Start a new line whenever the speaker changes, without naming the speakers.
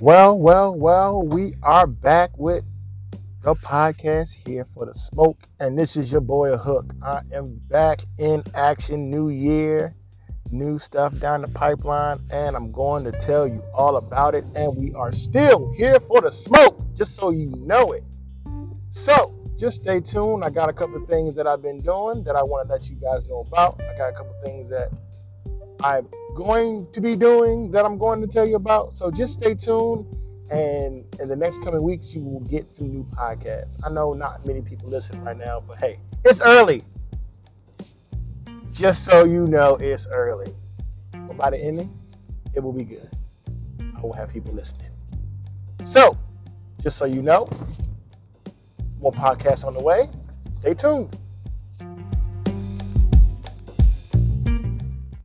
Well, well, well, we are back with the podcast here for the smoke, and this is your boy Hook. I am back in action, new year, new stuff down the pipeline, and I'm going to tell you all about it. And we are still here for the smoke, just so you know it. So, just stay tuned. I got a couple of things that I've been doing that I want to let you guys know about. I got a couple of things that I'm going to be doing that I'm going to tell you about. So just stay tuned. And in the next coming weeks, you will get some new podcasts. I know not many people listen right now, but hey, it's early. Just so you know, it's early. But by the ending, it will be good. I will have people listening. So, just so you know, more podcasts on the way. Stay tuned.